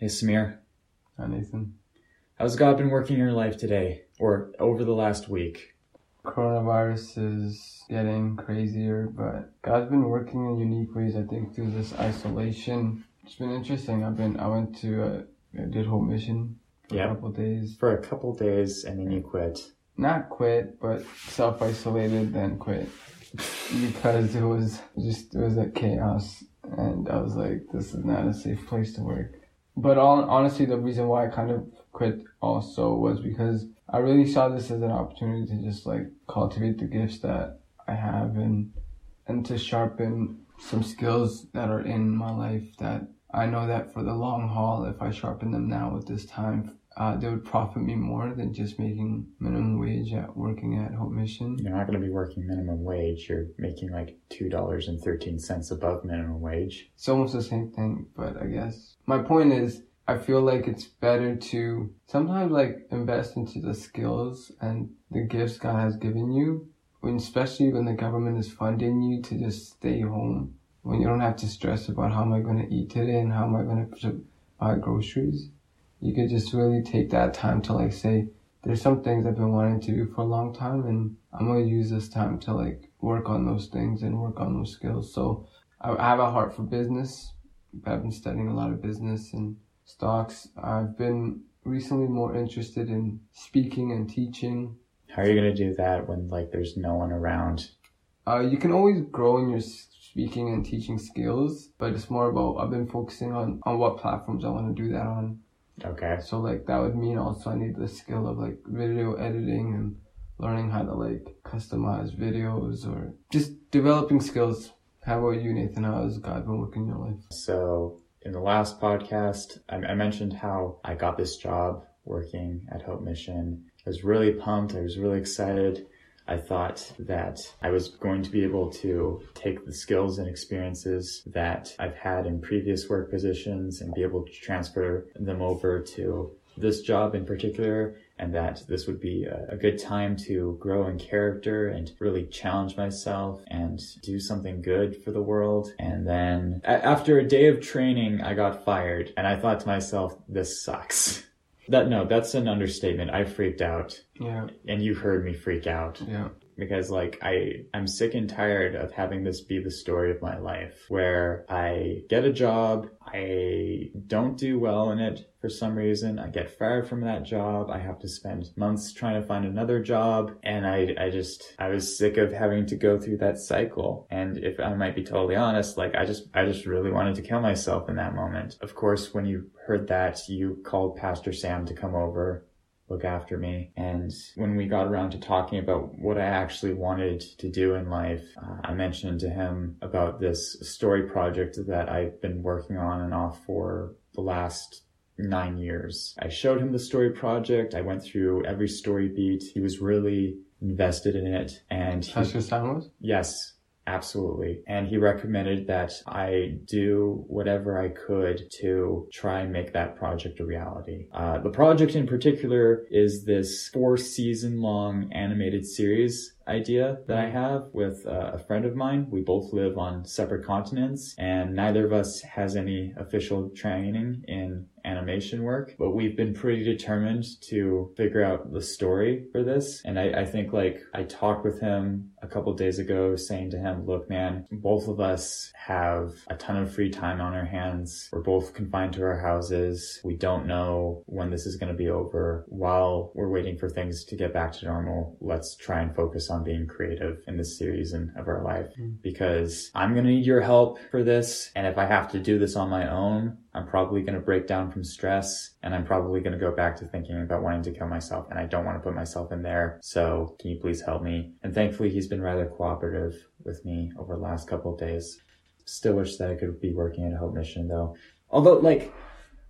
Hey, Samir. Hi, Nathan. How's God been working in your life today or over the last week? Coronavirus is getting crazier, but God's been working in unique ways, I think, through this isolation. It's been interesting. I've been, I went to, uh, I did Hope Mission for Yep. a couple days. For a couple days and then you quit. Not quit, but self isolated, then quit. because it was just, it was a chaos. And I was like, this is not a safe place to work. But all, honestly, the reason why I kind of quit also was because I really saw this as an opportunity to just like cultivate the gifts that I have and and to sharpen some skills that are in my life that I know that for the long haul, if I sharpen them now at this time, uh, they would profit me more than just making minimum wage at working at Hope Mission. You're not going to be working minimum wage. You're making like $2.13 above minimum wage. It's almost the same thing, but I guess my point is I feel like it's better to sometimes like invest into the skills and the gifts God has given you, when especially when the government is funding you to just stay home, when you don't have to stress about how am I going to eat today and how am I going to buy groceries. You could just really take that time to like say, there's some things I've been wanting to do for a long time and I'm going to use this time to like work on those things and work on those skills. So I have a heart for business. I've been studying a lot of business and stocks. I've been recently more interested in speaking and teaching. How are you going to do that when like there's no one around? Uh, you can always grow in your speaking and teaching skills, but it's more about I've been focusing on on what platforms I want to do that on. Okay. So like that would mean also I need the skill of like video editing and learning how to like customize videos or just developing skills. How about you, Nathan? How has God been working in your life? So in the last podcast, I, I mentioned how I got this job working at Hope Mission. I was really pumped. I was really excited. I thought that I was going to be able to take the skills and experiences that I've had in previous work positions and be able to transfer them over to this job in particular and that this would be a, good time to grow in character and really challenge myself and do something good for the world. And then after a day of training, I got fired and I thought to myself, this sucks. That no, that's an understatement. I freaked out. Yeah, and you heard me freak out. Yeah, because like I I'm sick and tired of having this be the story of my life where I get a job, I don't do well in it for some reason, I get fired from that job, I have to spend months trying to find another job and I I just I was sick of having to go through that cycle. And if I might be totally honest, like I just I just really wanted to kill myself in that moment. Of course, when you heard that, you called Pastor Sam to come over look after me. And when we got around to talking about what I actually wanted to do in life, uh, I mentioned to him about this story project that I've been working on and off for the last nine years. I showed him the story project. I went through every story beat. He was really invested in it. And he, Pastor Sam was. Yes, absolutely. And he recommended that I do whatever I could to try and make that project a reality. Uh, the project in particular is this four season long animated series idea that I have with uh, a friend of mine. We both live on separate continents and neither of us has any official training in animation work, but we've been pretty determined to figure out the story for this. And I, I think like I talked with him a couple days ago saying to him, look, man, both of us have a ton of free time on our hands. We're both confined to our houses. We don't know when this is going to be over. While we're waiting for things to get back to normal, let's try and focus on being creative in this season of our life hmm. because I'm going to need your help for this. And if I have to do this on my own, I'm probably going to break down from stress and I'm probably going to go back to thinking about wanting to kill myself and I don't want to put myself in there. So can you please help me? And thankfully he's been rather cooperative with me over the last couple of days. Still wish that I could be working at Hope Mission though. Although like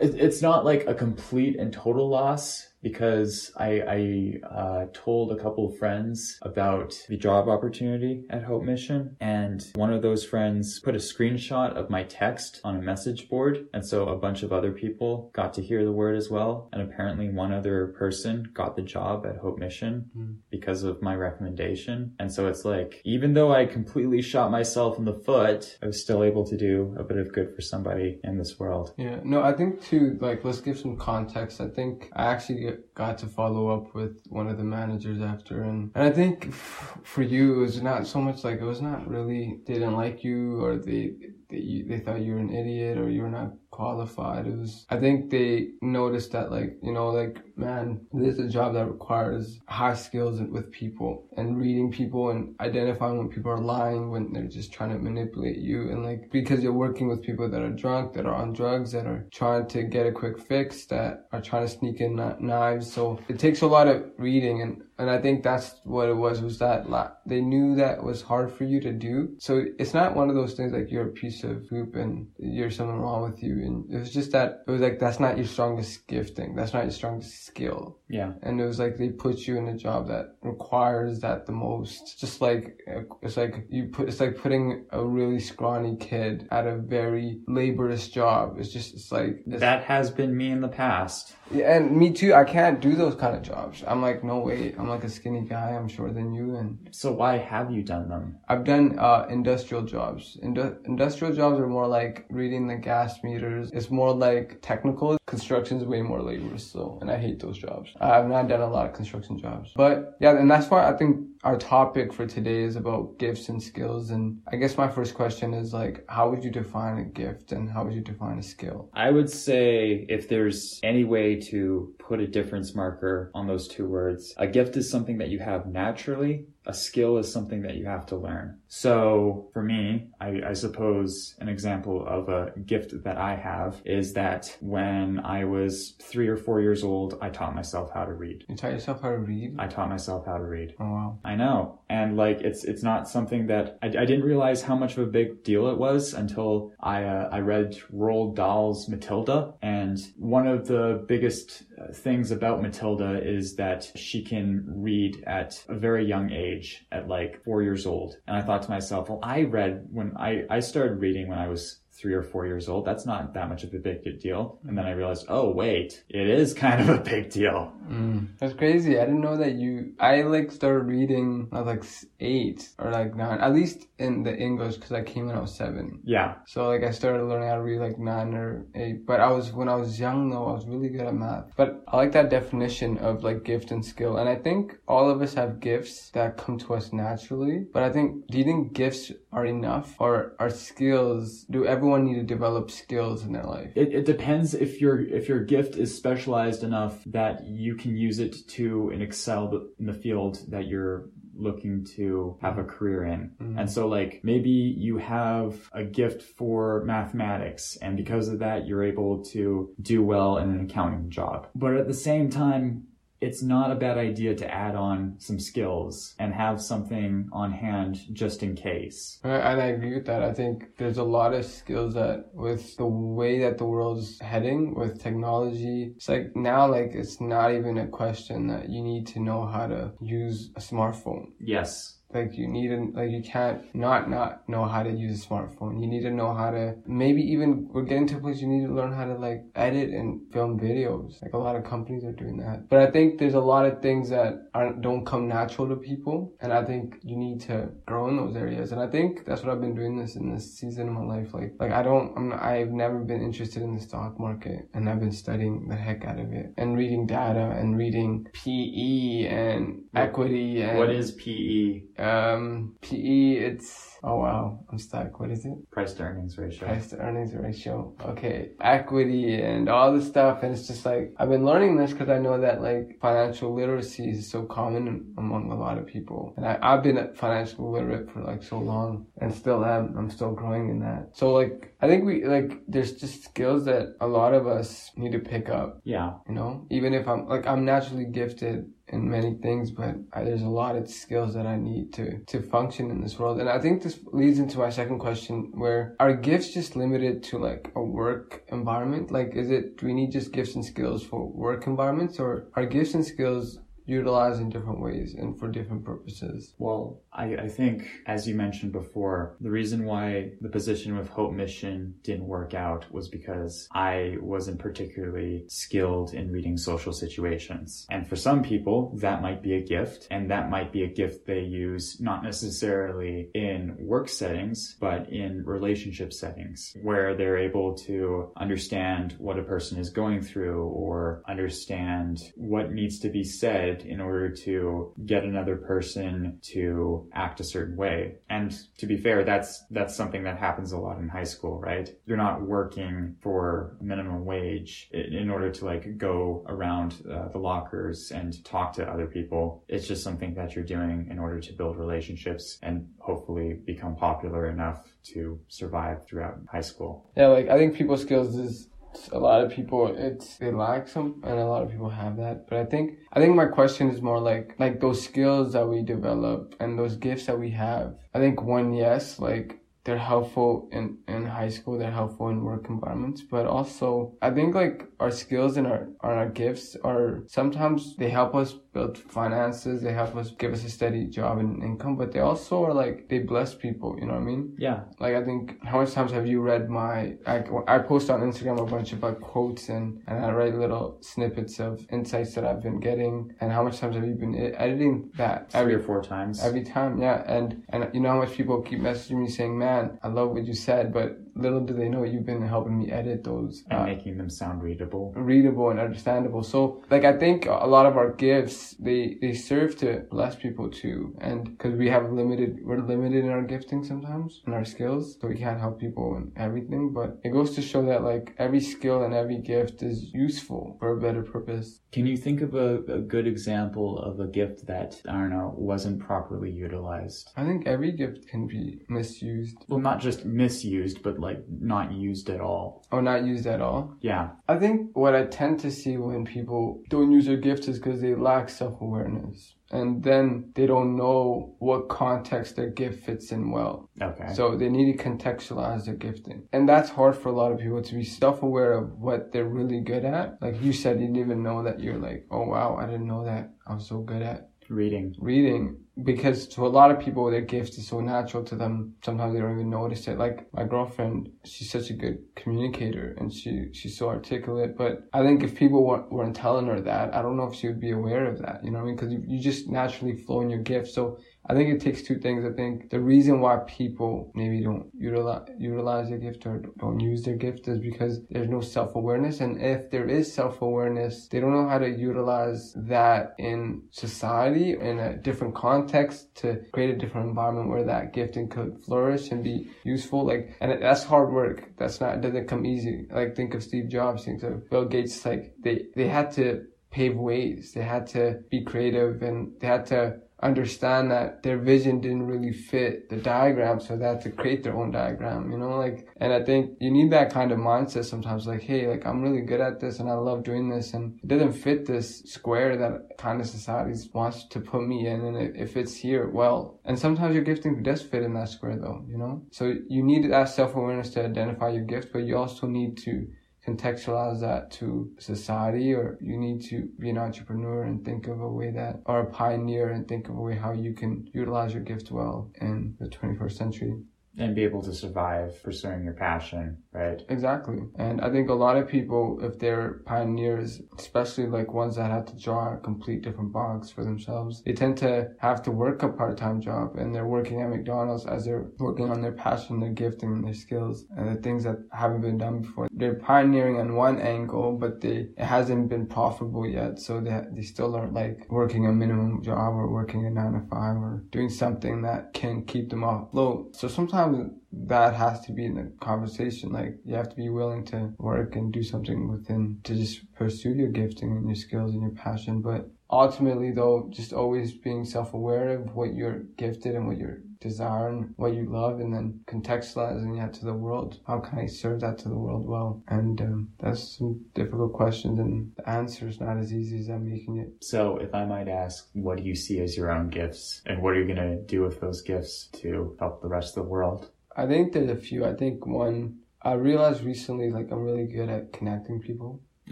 it, it's not like a complete and total loss. Because I, I uh, told a couple of friends about the job opportunity at Hope Mission, and one of those friends put a screenshot of my text on a message board, and so a bunch of other people got to hear the word as well. And apparently, one other person got the job at Hope Mission Mm. because of my recommendation. And so it's like, even though I completely shot myself in the foot, I was still able to do a bit of good for somebody in this world. Yeah, no, I think too, like, let's give some context. I think I actually got to follow up with one of the managers after, and, and I think f- for you, it was not so much like, it was not really, they didn't like you, or they, they, they thought you were an idiot, or you were not qualified. It was, I think they noticed that, like, you know, like, man, this is a job that requires high skills with people and reading people and identifying when people are lying, when they're just trying to manipulate you. And like, because you're working with people that are drunk, that are on drugs, that are trying to get a quick fix, that are trying to sneak in kn- knives. So it takes a lot of reading and and I think that's what it was, was that la- they knew that was hard for you to do. So it's not one of those things like you're a piece of poop and you're something wrong with you. And it was just that, it was like, that's not your strongest gifting. That's not your strongest skill. Yeah. And it was like they put you in a job that requires that the most. Just like, it's like you put, it's like putting a really scrawny kid at a very laborious job. It's just, it's like, it's, That has been me in the past. Yeah, and me too. I can't do those kind of jobs. I'm like, no way. I'm like a skinny guy. I'm shorter than you, and So why have you done them? I've done uh, industrial jobs. Indu- industrial jobs are more like reading the gas meters. It's more like technical. Construction's way more laborious, so and I hate those jobs. I've not done a lot of construction jobs, but yeah, and that's why I think our topic for today is about gifts and skills. And I guess my first question is like, how would you define a gift and how would you define a skill? I would say if there's any way to put a difference marker on those two words, a gift is something that you have naturally. A skill is something that you have to learn. So for me, I, I suppose an example of a gift that I have is that when I was three or four years old, I taught myself how to read. You taught yourself how to read. I taught myself how to read. Oh wow. I know. And like, it's, it's not something that I, I didn't realize how much of a big deal it was until I, uh, I read Roald Dahl's Matilda. And one of the biggest things about Matilda is that she can read at a very young age, at like four years old. And I thought to myself, well, I read when I, I started reading when I was three or four years old. That's not that much of a big deal. And then I realized, oh, wait, it is kind of a big deal. Mm. That's crazy. I didn't know that you. I like started reading. Was like eight or like nine, at least in the English, because I came when I was seven. Yeah. So like I started learning how to read like nine or eight. But I was when I was young though, I was really good at math. But I like that definition of like gift and skill. And I think all of us have gifts that come to us naturally. But I think, do you think gifts are enough, or are skills? Do everyone need to develop skills in their life? It, it depends if your if your gift is specialized enough that you can use it to and excel in the field that you're looking to have a career in. Mhm. And so like maybe you have a gift for mathematics and because of that you're able to do well in an accounting job. But at the same time it's not a bad idea to add on some skills and have something on hand just in case. And I agree with that. I think there's a lot of skills that with the way that the world's heading with technology, it's like now like it's not even a question that you need to know how to use a smartphone. Yes. Like you need to like you can't not not know how to use a smartphone. You need to know how to maybe even we're getting to a place you need to learn how to like edit and film videos. Like a lot of companies are doing that. But I think there's a lot of things that aren't don't come natural to people, and I think you need to grow in those areas. And I think that's what I've been doing this in this season of my life. Like like I don't I'm I've never been interested in the stock market, and I've been studying the heck out of it and reading data and reading PE and equity and What is PE? Um, PE, it's, oh wow, I'm stuck. What is it? Price to earnings ratio. Price to earnings ratio. Okay. Equity and all this stuff. And it's just like, I've been learning this because I know that like financial literacy is so common among a lot of people. And I, I've been financial literate for like so long and still am. I'm still growing in that. So like, I think we, like, there's just skills that a lot of us need to pick up Yeah. you know even if i'm like i'm naturally gifted in many things, but I, there's a lot of skills that I need to to function in this world. And I think this leads into my second question, where are gifts just limited to like a work environment? Like, is it do we need just gifts and skills for work environments, or are gifts and skills utilized in different ways and for different purposes? Well, I, I think, as you mentioned before, the reason why the position with Hope Mission didn't work out was because I wasn't particularly skilled in reading social situations. And for some people, that might be a gift, and that might be a gift they use not necessarily in work settings, but in relationship settings where they're able to understand what a person is going through or understand what needs to be said in order to get another person to act a certain way. And to be fair, that's that's something that happens a lot in high school, right? You're not working for minimum wage in order to like go around uh, the lockers and talk to other people. It's just something that you're doing in order to build relationships and hopefully become popular enough to survive throughout high school. Yeah, like I think people skills is a lot of people it's they lack some and a lot of people have that. But i think i think my question is more like like those skills that we develop and those gifts that we have i think one yes like they're helpful in, in high school, they're helpful in work environments, but also I think like our skills and our, our gifts are sometimes they help us build finances, they help us give us a steady job and income, but they also are like, they bless people, you know what I mean? Yeah. Like I think, how much times have you read my, I, I post on Instagram a bunch of like quotes and, and I write little snippets of insights that I've been getting and how much times have you been editing that? Three every, or four times. Every time, yeah. And, and you know how much people keep messaging me saying, man, I love what you said, but little do they know you've been helping me edit those and uh, making them sound readable, readable and understandable. So, like, I think a lot of our gifts they they serve to bless people too, and because we have limited, we're limited in our gifting sometimes and our skills, so we can't help people in everything. But it goes to show that like every skill and every gift is useful for a better purpose. Can you think of a, a good example of a gift that I don't know wasn't properly utilized? I think every gift can be misused. Well, not just misused, but like not used at all. Oh, not used at all? Yeah. I think what I tend to see when people don't use their gifts is because they lack self awareness. And then they don't know what context their gift fits in well. Okay. So they need to contextualize their gifting. And that's hard for a lot of people to be self aware of what they're really good at. Like you said, you didn't even know that you're like, oh wow, I didn't know that I was so good at reading. Reading because to a lot of people their gift is so natural to them. Sometimes they don't even notice it. Like my girlfriend she's such a good communicator and she she's so articulate. But i think if people weren't, weren't telling her that i don't know if she would be aware of that. You know what i mean? Because you, you just naturally flow in your gift. So I think it takes two things. I think the reason why people maybe don't utilize, utilize their gift or don't use their gift is because there's no self awareness. And if there is self awareness, they don't know how to utilize that in society in a different context to create a different environment where that gifting could flourish and be useful. Like, and that's hard work. That's not, doesn't come easy. Like, think of Steve Jobs, think of Bill Gates. Like, they, they had to pave ways. They had to be creative and they had to understand that their vision didn't really fit the diagram so they had to create their own diagram you know like and i think you need that kind of mindset sometimes like hey like i'm really good at this and i love doing this and it doesn't fit this square that kind of society wants to put me in and it, it fits here well. And sometimes your gifting does fit in that square though you know? So you need that self-awareness to identify your gift but you also need to contextualize that to society or you need to be an entrepreneur and think of a way that or a pioneer and think of a way how you can utilize your gift well in the 21st century and be able to survive pursuing your passion, right? Exactly. And I think a lot of people, if they're pioneers, especially like ones that have to draw a complete different box for themselves, they tend to have to work a part-time job and they're working at McDonald's as they're working on their passion, their gifting, and their skills and the things that haven't been done before. They're pioneering on one angle, but they, it hasn't been profitable yet. So they, they still aren't like working a minimum job or working a nine to five or doing something that can keep them afloat. So sometimes sometimes that has to be in the conversation. Like you have to be willing to work and do something within to just pursue your gifting and your skills and your passion. But ultimately though just always being self-aware of what you're gifted and what you're desiring what you love and then contextualizing that to the world how can i serve that to the world well and um, that's some difficult questions and the answer is not as easy as i'm making it So, if I might ask, what do you see as your own gifts? And what are you going to do with those gifts to help the rest of the world? i think there's a few i think one i realized recently like i'm really good at connecting people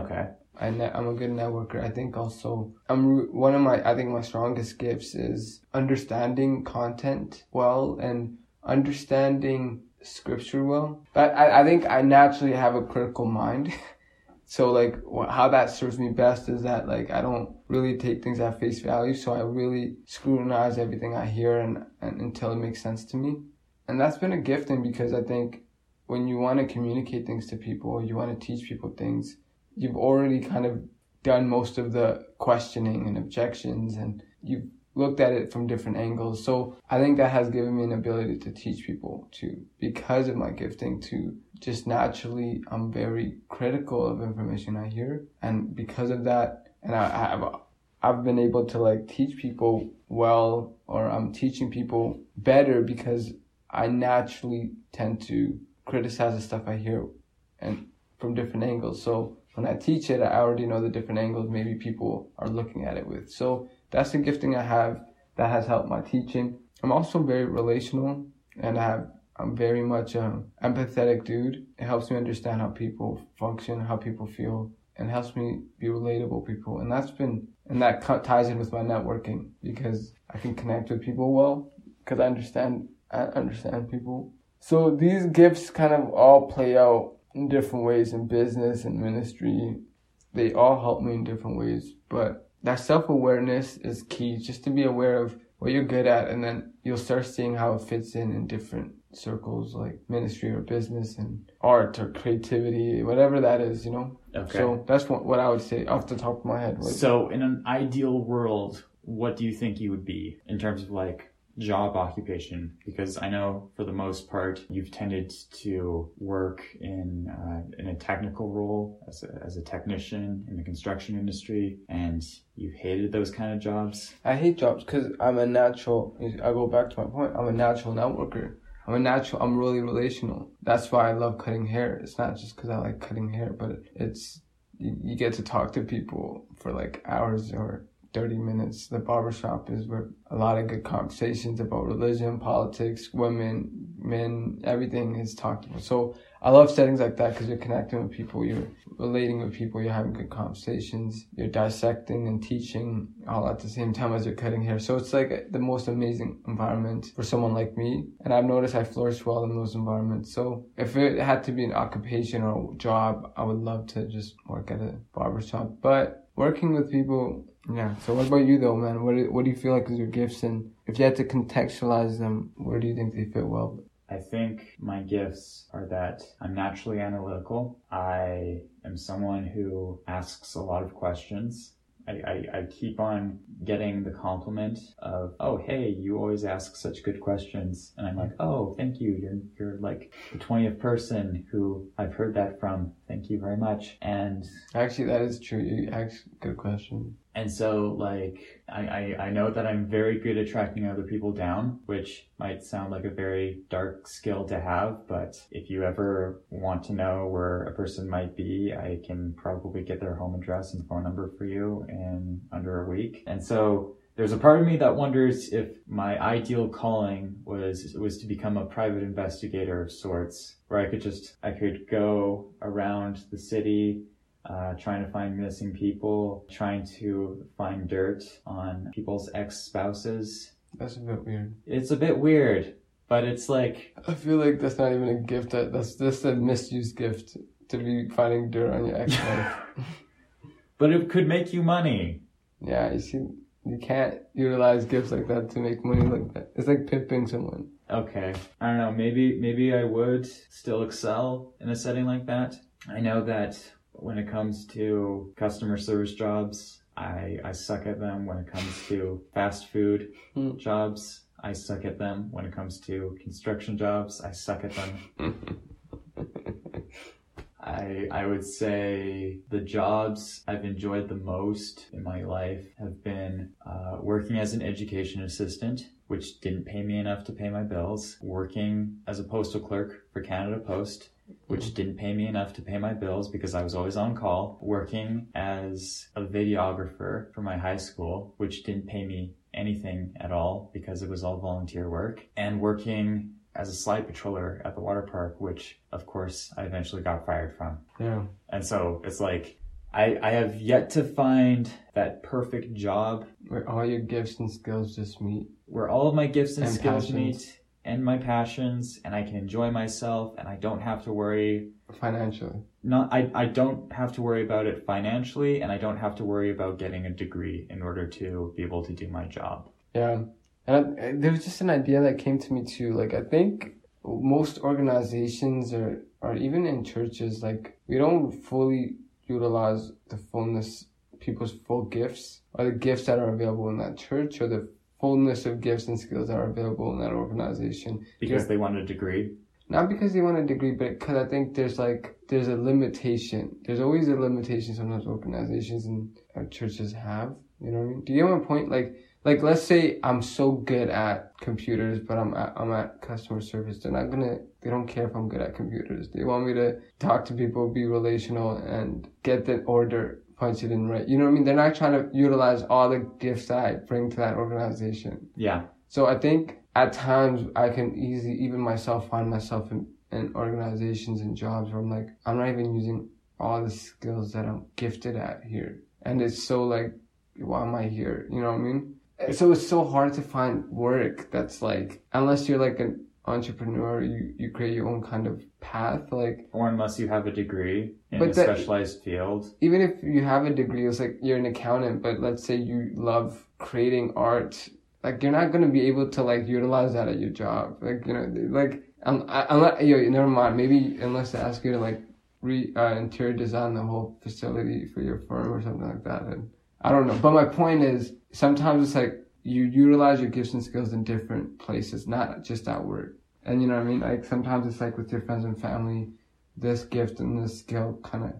Okay. I I'm a good networker. I think also I'm re- one of my I think my strongest gifts is understanding content well and understanding scripture well. But I, I think I naturally have a critical mind. so like how that serves me best is that like I don't really take things at face value. So I really scrutinize everything I hear and, and until it makes sense to me. And that's been a gift, gifting because I think when you want to communicate things to people, you want to teach people things, you've already kind of done most of the questioning and objections and you've looked at it from different angles. So I think that has given me an ability to teach people to, because of my gifting, to just naturally, I'm very critical of information I hear. And because of that, and I, have, I've been able to like teach people well, or I'm teaching people better because I naturally tend to criticize the stuff I hear and from different angles. So when I teach it, I already know the different angles maybe people are looking at it with. So that's the gifting I have that has helped my teaching. I'm also very relational and I have, I'm very much an empathetic dude. It helps me understand how people function, how people feel, and helps me be relatable people. And that's been, and that ties in with my networking because I can connect with people well because I understand, I understand people. So these gifts kind of all play out in different ways in business and ministry. They all help me in different ways, but that self awareness is key just to be aware of what you're good at, and then you'll start seeing how it fits in in different circles like ministry or business and art or creativity, whatever that is, you know? Okay. So that's what, what I would say off the top of my head. Like, So, in an ideal world, what do you think you would be in terms of like job occupation? Because I know for the most part you've tended to work in uh, in a technical role as a, as a technician in the construction industry, and you've hated those kind of jobs. I hate jobs because I'm a natural. I go back to my point. I'm a natural networker. I'm a natural. I'm really relational. That's why I love cutting hair. It's not just because I like cutting hair, but it's you, you get to talk to people for like hours or 30 minutes. The barbershop is where a lot of good conversations about religion, politics, women, men, everything is talked about. So I love settings like that because you're connecting with people, you're relating with people, you're having good conversations, you're dissecting and teaching all at the same time as you're cutting hair. So it's like the most amazing environment for someone like me. And I've noticed I flourish well in those environments. So if it had to be an occupation or job, I would love to just work at a barbershop. But working with people, yeah. So what about you though, man? What do, what do you feel like is your gifts? And if you had to contextualize them, where do you think they fit well? I think my gifts are that I'm naturally analytical. I am someone who asks a lot of questions. I, I, I keep on getting the compliment of, oh, hey, you always ask such good questions. And I'm like, oh, thank you. You're, you're like the 20th person who I've heard that from. Thank you very much. And Actually, that is true. You ask good question. And so, like, I, I, I know that I'm very good at tracking other people down, which might sound like a very dark skill to have, but if you ever want to know where a person might be, I can probably get their home address and phone number for you in under a week. And so, there's a part of me that wonders if my ideal calling was was to become a private investigator of sorts, where I could just I could go around the city uh, trying to find missing people, trying to find dirt on people's ex spouses. That's a bit weird. It's a bit weird, but it's like, I feel like that's not even a gift. That that's just a misused gift to be finding dirt on your ex-wife. but it could make you money. yeah, you see, you can't utilize gifts like that to make money like that. It's like pimping someone. Okay, I don't know. Maybe maybe I would still excel in a setting like that. I know that when it comes to customer service jobs, I I suck at them. When it comes to fast food Hmm. jobs, I suck at them. When it comes to construction jobs, I suck at them. I, I, I would say the jobs I've enjoyed the most in my life have been uh, working as an education assistant, which didn't pay me enough to pay my bills, working as a postal clerk for Canada Post, which didn't pay me enough to pay my bills because I was always on call, working as a videographer for my high school, which didn't pay me anything at all because it was all volunteer work, and working as a slide patroller at the water park, which of course I eventually got fired from. Yeah. And so it's like, I, I have yet to find that perfect job Where all your gifts and skills just meet. where all of my gifts and, And skills passions. meet and my passions and I can enjoy myself and I don't have to worry Financially. not I, I don't have to worry about it financially and I don't have to worry about getting a degree in order to be able to do my job. Yeah. And I, there was just an idea that came to me too. Like, I think most organizations or, or even in churches, like, we don't fully utilize the fullness, people's full gifts or the gifts that are available in that church or the fullness of gifts and skills that are available in that organization. Because Yeah. they want a degree. Not because they want a degree, but because I think there's like, there's a limitation. There's always a limitation sometimes organizations and uh, churches have. You know what I mean? Do you get my point? Like, like let's say I'm so good at computers, but I'm at, I'm at customer service. They're not gonna. They don't care if I'm good at computers. They want me to talk to people, be relational, and get the order punch it in right. You know what I mean? They're not trying to utilize all the gifts that I bring to that organization. Yeah. So I think at times I can easily, even myself, find myself in, in organizations and jobs where I'm like, I'm not even using all the skills that I'm gifted at here. And it's so like, why am I here? You know what I mean? So it's so hard to find work that's like, unless you're like an entrepreneur, you, you create your own kind of path. Like, Or unless you have a degree in But a that- specialized field. even if you have a degree, it's like you're an accountant, but let's say you love creating art, like you're not gonna be able to like utilize that at your job. Like you know, like um, I- unless yo, never mind. Maybe unless they ask you to like re uh, interior design the whole facility for your firm or something like that. And I don't know. But my point is, sometimes it's like you utilize your gifts and skills in different places, not just at work. And you know what I mean? Like sometimes it's like with your friends and family, this gift and this skill kind of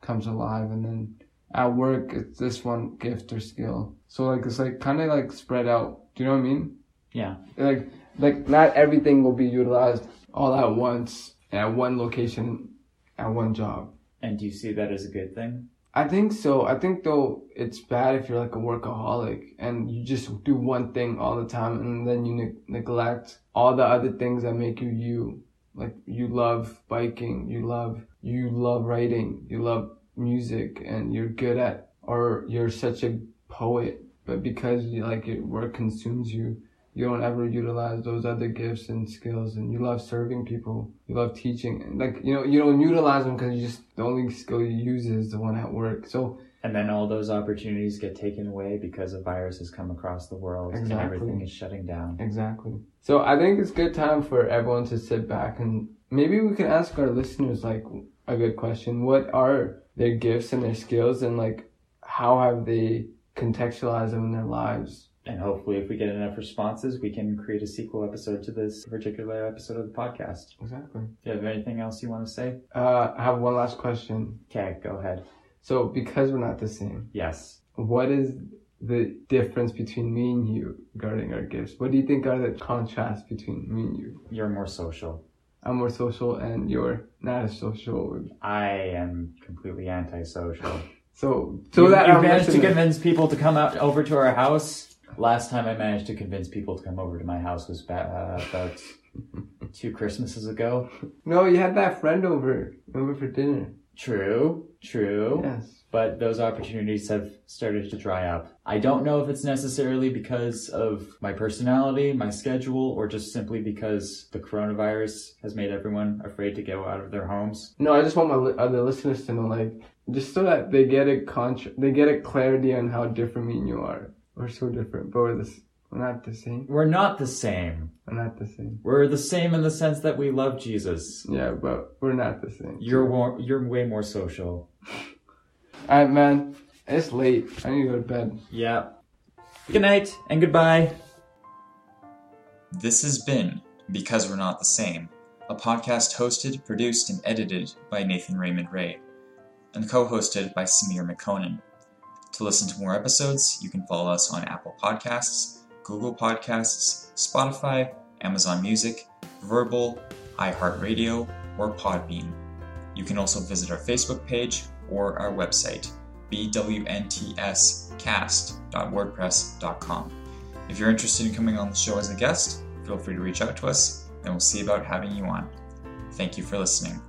comes alive and then at work it's this one gift or skill so like it's like kind of like spread out do you know what i mean Yeah. like like not everything will be utilized all at once at one location at one job And do you see that as a good thing? I think so. I think though it's bad if you're like a workaholic and you just do one thing all the time and then you ne- neglect all the other things that make you you like you love biking you love you love writing you love music and you're good at or you're such a poet but because you like your work consumes you you don't ever utilize those other gifts and skills and you love serving people you love teaching and like you know you don't utilize them because you just the only skill you use is the one at work so And then all those opportunities get taken away because a virus has come across the world and everything is shutting down. Exactly. So I think it's good time for everyone to sit back and maybe we can ask our listeners like a good question. What are their gifts and their skills and like how have they contextualized them in their lives? And hopefully, if we get enough responses, we can create a sequel episode to this particular episode of the podcast. Exactly. Do you have anything else you want to say? Uh, I have one last question. Okay, go ahead. So because we're not the same, Yes. what is the difference between me and you regarding our gifts? What do you think are the contrasts between me and you? You're more social. I'm more social and you're not as social. I am completely antisocial. So, so you, that you managed to convince people to come out over to our house. Last time I managed to convince people to come over to my house was ba- uh, about two Christmases ago. No, you had that friend over over for dinner. True, true. Yes. but those opportunities have started to dry up. I don't know if it's necessarily because of my personality, my schedule, or just simply because the coronavirus has made everyone afraid to go out of their homes. No, I just want my li- other listeners to know, like, just so that they get a contra- they get a clarity on how different me and you are. We're so different, but we're this. We're not the same. We're not the same. We're not the same. We're the same in the sense that we love Jesus. Yeah, but we're not the same. You're wa- you're way more social. All right, man. It's late. I need to go to bed. Yeah. Good night and goodbye. This has been Because We're Not the Same, a podcast hosted, produced, and edited by Nathan Raymond Ray, and co hosted by Samir McConan. To listen to more episodes, you can follow us on Apple Podcasts, Google Podcasts, Spotify, Amazon Music, Verbal, iHeartRadio, or Podbean. You can also visit our Facebook page or our website, bwntscast.wordpress.com. If you're interested in coming on the show as a guest, feel free to reach out to us and we'll see about having you on. Thank you for listening.